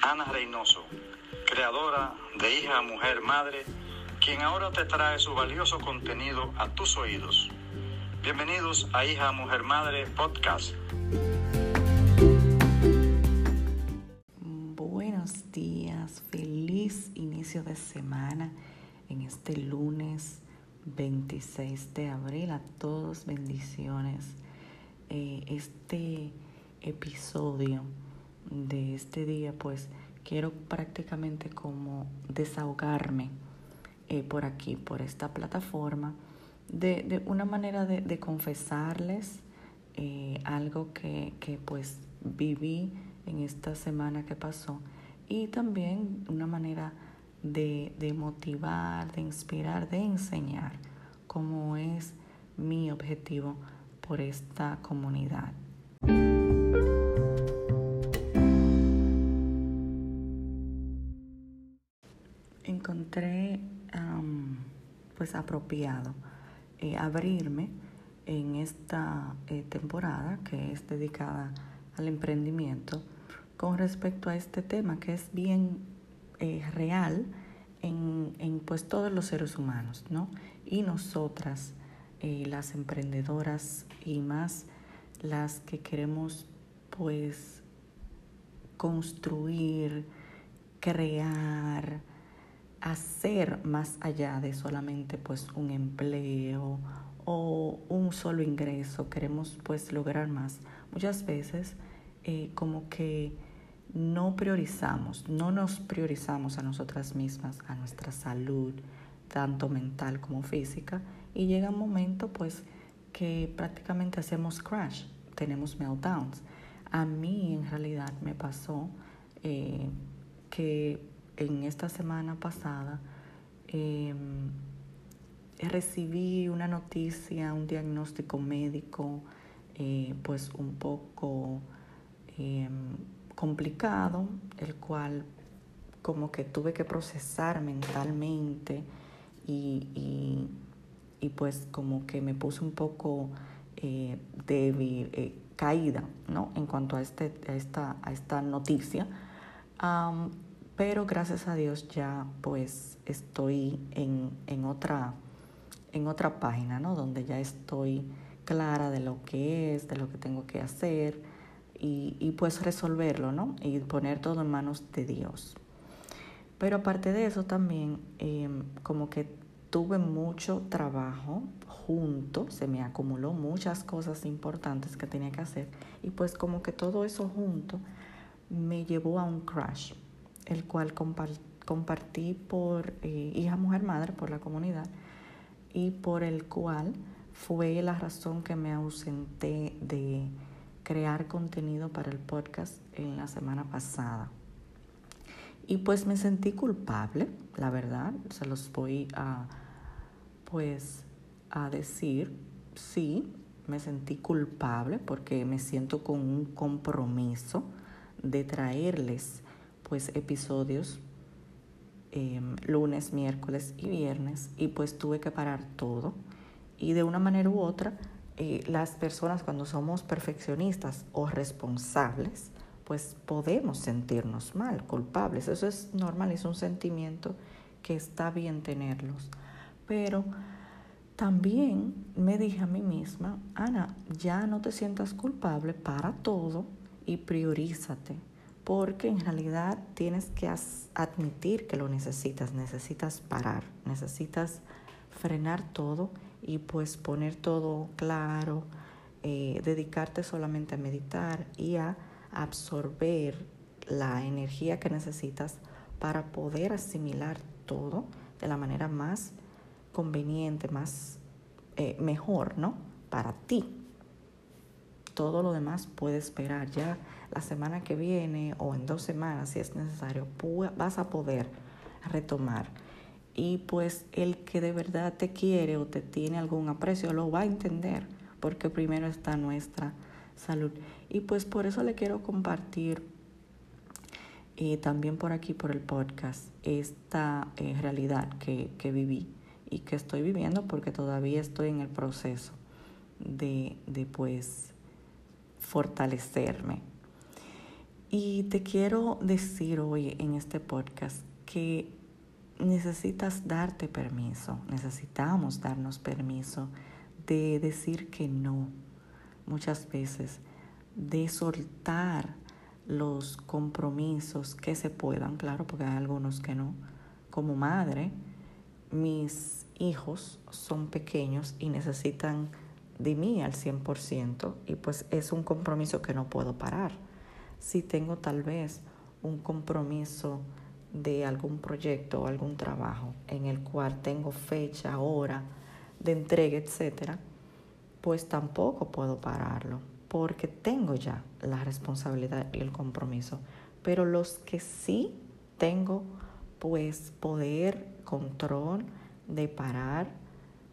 Ana Reynoso, creadora de Hija, Mujer, Madre, quien ahora te trae su valioso contenido a tus oídos. Bienvenidos a Hija, Mujer, Madre Podcast. Buenos días, feliz inicio de semana en este lunes 26 de abril. A todos bendiciones. Eh, este episodio de este día, pues quiero prácticamente como desahogarme eh, por aquí, por esta plataforma, de, una manera de, confesarles eh, algo que, pues viví en esta semana que pasó y también una manera de, de motivar, de inspirar, de enseñar cómo es mi objetivo por esta comunidad. Encontré pues apropiado eh, abrirme en esta eh, temporada que es dedicada al emprendimiento con respecto a este tema que es bien eh, real en, en, pues todos los seres humanos, ¿no? Y nosotras, las emprendedoras y más las que queremos pues construir, crear, hacer más allá de solamente pues un empleo o un solo ingreso, queremos pues lograr más. Muchas veces eh, como que no priorizamos, no nos priorizamos a nosotras mismas, a nuestra salud, tanto mental como física, y llega un momento pues que prácticamente hacemos crash, tenemos meltdowns. A mí en realidad me pasó eh, que en esta semana pasada em, recibí una noticia, un diagnóstico médico, eh, pues un poco em, complicado, el cual como que tuve que procesar mentalmente y, pues como que me puse un poco eh, débil, eh, caída, ¿no? En cuanto a, este, esta, a esta noticia. Pero gracias a Dios ya pues estoy en, otra, en otra página, ¿no? Donde ya estoy clara de lo que es, de lo que tengo que hacer y, pues resolverlo, ¿no? Y poner todo en manos de Dios. Pero aparte de eso también, em, como que tuve mucho trabajo junto, se me acumuló muchas cosas importantes que tenía que hacer y pues como que todo eso junto me llevó a un crash el cual compartí por eh, hija, mujer, madre, por la comunidad, y por el cual fue la razón que me ausenté de crear contenido para el podcast en la semana pasada. Y pues me sentí culpable, la verdad, se los voy a pues a decir, sí, me sentí culpable porque me siento con un compromiso de traerles pues episodios em, lunes, miércoles y viernes y pues tuve que parar todo. Y de una manera u otra eh, las personas cuando somos perfeccionistas o responsables pues podemos sentirnos mal, culpables, eso es normal, es un sentimiento que está bien tenerlos, pero también me dije a mí misma, Ana, ya no te sientas culpable para todo y priorízate porque en realidad tienes que admitir que lo necesitas, necesitas parar, necesitas frenar todo y pues poner todo claro, eh, dedicarte solamente a meditar y a absorber la energía que necesitas para poder asimilar todo de la manera más conveniente, más eh, mejor, ¿no? Para ti. Todo lo demás puede esperar ya la semana que viene o en dos semanas, si es necesario, vas a poder retomar. Y pues el que de verdad te quiere o te tiene algún aprecio lo va a entender, porque primero está nuestra salud. Y pues por eso le quiero compartir y también por aquí, por el podcast, esta eh, realidad que, que, viví y que estoy viviendo porque todavía estoy en el proceso de, de pues fortalecerme Y te quiero decir hoy en este podcast que necesitas darte permiso, necesitamos darnos permiso de decir que no muchas veces, de soltar los compromisos que se puedan, claro, porque hay algunos que no. Como madre, mis hijos son pequeños y necesitan de mí al 100% y pues es un compromiso que no puedo parar. Si tengo tal vez un compromiso de algún proyecto o algún trabajo en el cual tengo fecha, hora de entrega, etcétera, pues tampoco puedo pararlo porque tengo ya la responsabilidad y el compromiso. Pero los que sí tengo pues poder, control de parar,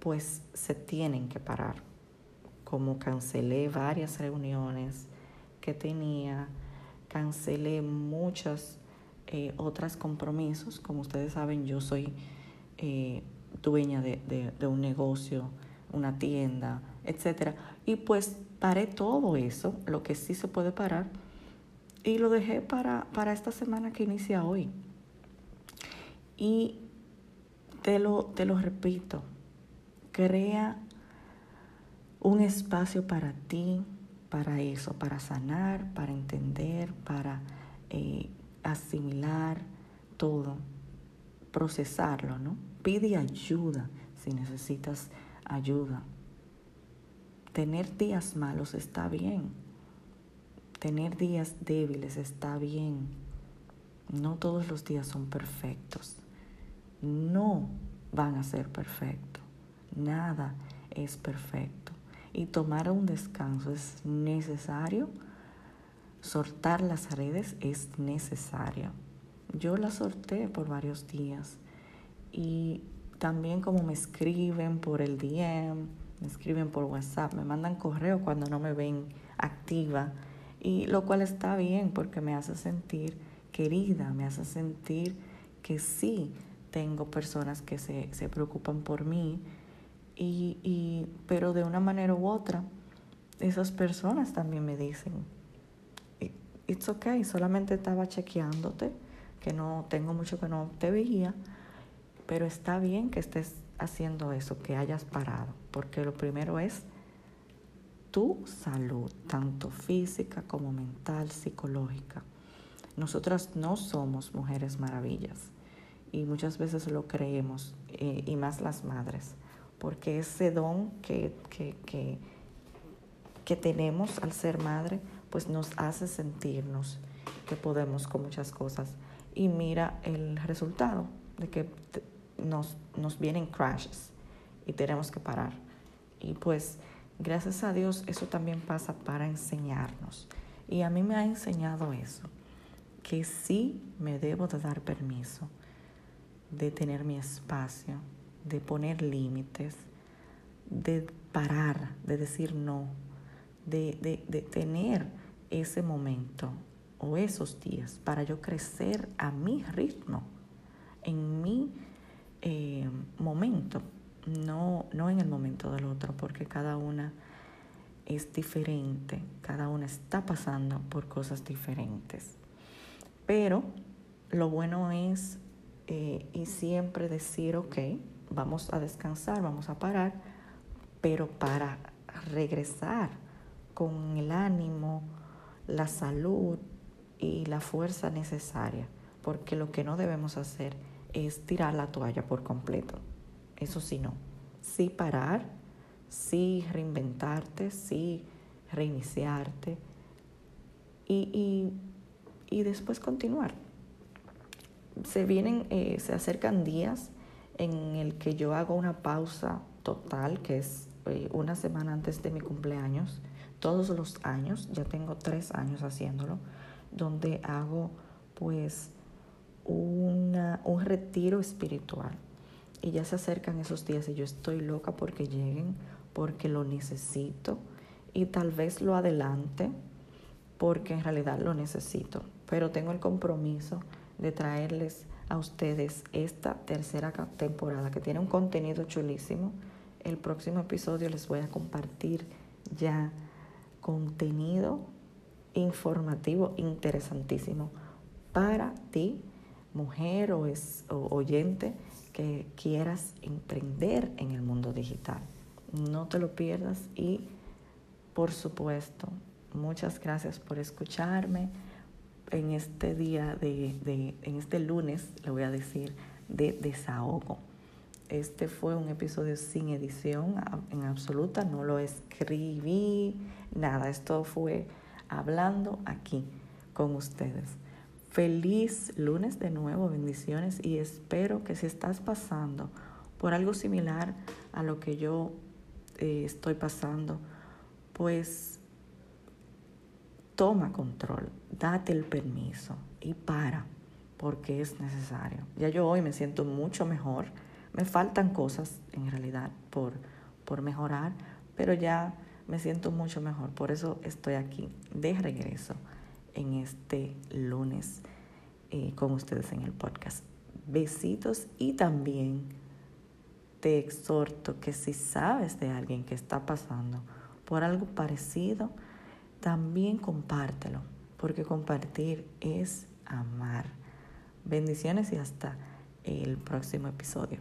pues se tienen que parar. Como cancelé varias reuniones que tenía, cancelé muchos eh, otros compromisos. Como ustedes saben, yo soy eh, dueña de, de un negocio, una tienda, etc. Y pues paré todo eso, lo que sí se puede parar, y lo dejé para, para esta semana que inicia hoy. Y te lo, te lo repito, crea un espacio para ti, para eso, para sanar, para entender, para eh, asimilar todo, procesarlo, ¿no? Pide ayuda si necesitas ayuda. Tener días malos está bien. Tener días débiles está bien. No todos los días son perfectos. No van a ser perfectos. Nada es perfecto. Y tomar un descanso es necesario. Soltar las redes es necesario. Yo las sorté por varios días. Y también como me escriben por el DM, me escriben por WhatsApp, me mandan correo cuando no me ven activa, y lo cual está bien porque me hace sentir querida, me hace sentir que sí tengo personas que se, se preocupan por mí, y, pero de una manera u otra, esas personas también me dicen, it's okay, solamente estaba chequeándote, que no tengo mucho que no te veía, pero está bien que estés haciendo eso, que hayas parado, porque lo primero es tu salud, tanto física como mental, psicológica. Nosotras no somos mujeres maravillas y muchas veces lo creemos, eh, y más las madres, porque ese don que, que, que, que tenemos al ser madre, pues nos hace sentirnos que podemos con muchas cosas. Y mira el resultado de que nos, nos vienen crashes y tenemos que parar. Y pues gracias a Dios eso también pasa para enseñarnos. Y a mí me ha enseñado eso, que sí me debo de dar permiso, de tener mi espacio, de poner límites, de parar, de decir no, de, de, de tener ese momento o esos días para yo crecer a mi ritmo, en mi eh, momento, no, no en el momento del otro, porque cada una es diferente, cada una está pasando por cosas diferentes. Pero lo bueno es eh, y siempre decir, ok, vamos a descansar, vamos a parar, pero para regresar con el ánimo, la salud y la fuerza necesaria, porque lo que no debemos hacer es tirar la toalla por completo. Eso sí, no. Sí parar, sí reinventarte, sí reiniciarte y, y, después continuar. Se vienen, eh, se acercan días en el que yo hago una pausa total, que es eh, una semana antes de mi cumpleaños, todos los años, ya tengo tres años haciéndolo, donde hago pues una, un retiro espiritual. Y ya se acercan esos días y yo estoy loca porque lleguen, porque lo necesito y tal vez lo adelante porque en realidad lo necesito. Pero tengo el compromiso de traerles a ustedes esta tercera temporada que tiene un contenido chulísimo. El próximo episodio les voy a compartir ya contenido informativo interesantísimo para ti, mujer o, es, oyente que quieras emprender en el mundo digital. No te lo pierdas y, por supuesto, muchas gracias por escucharme en este día de, de en este lunes, le voy a decir, de desahogo. Este fue un episodio sin edición en absoluta, no lo escribí, nada, esto fue hablando aquí con ustedes. Feliz lunes de nuevo, bendiciones y espero que si estás pasando por algo similar a lo que yo eh, estoy pasando, pues toma control, date el permiso y para, porque es necesario. Ya yo hoy me siento mucho mejor, me faltan cosas en realidad por, por mejorar, pero ya me siento mucho mejor, por eso estoy aquí de regreso en este lunes eh, con ustedes en el podcast. Besitos y también te exhorto que si sabes de alguien que está pasando por algo parecido, también compártelo, porque compartir es amar. Bendiciones y hasta el próximo episodio.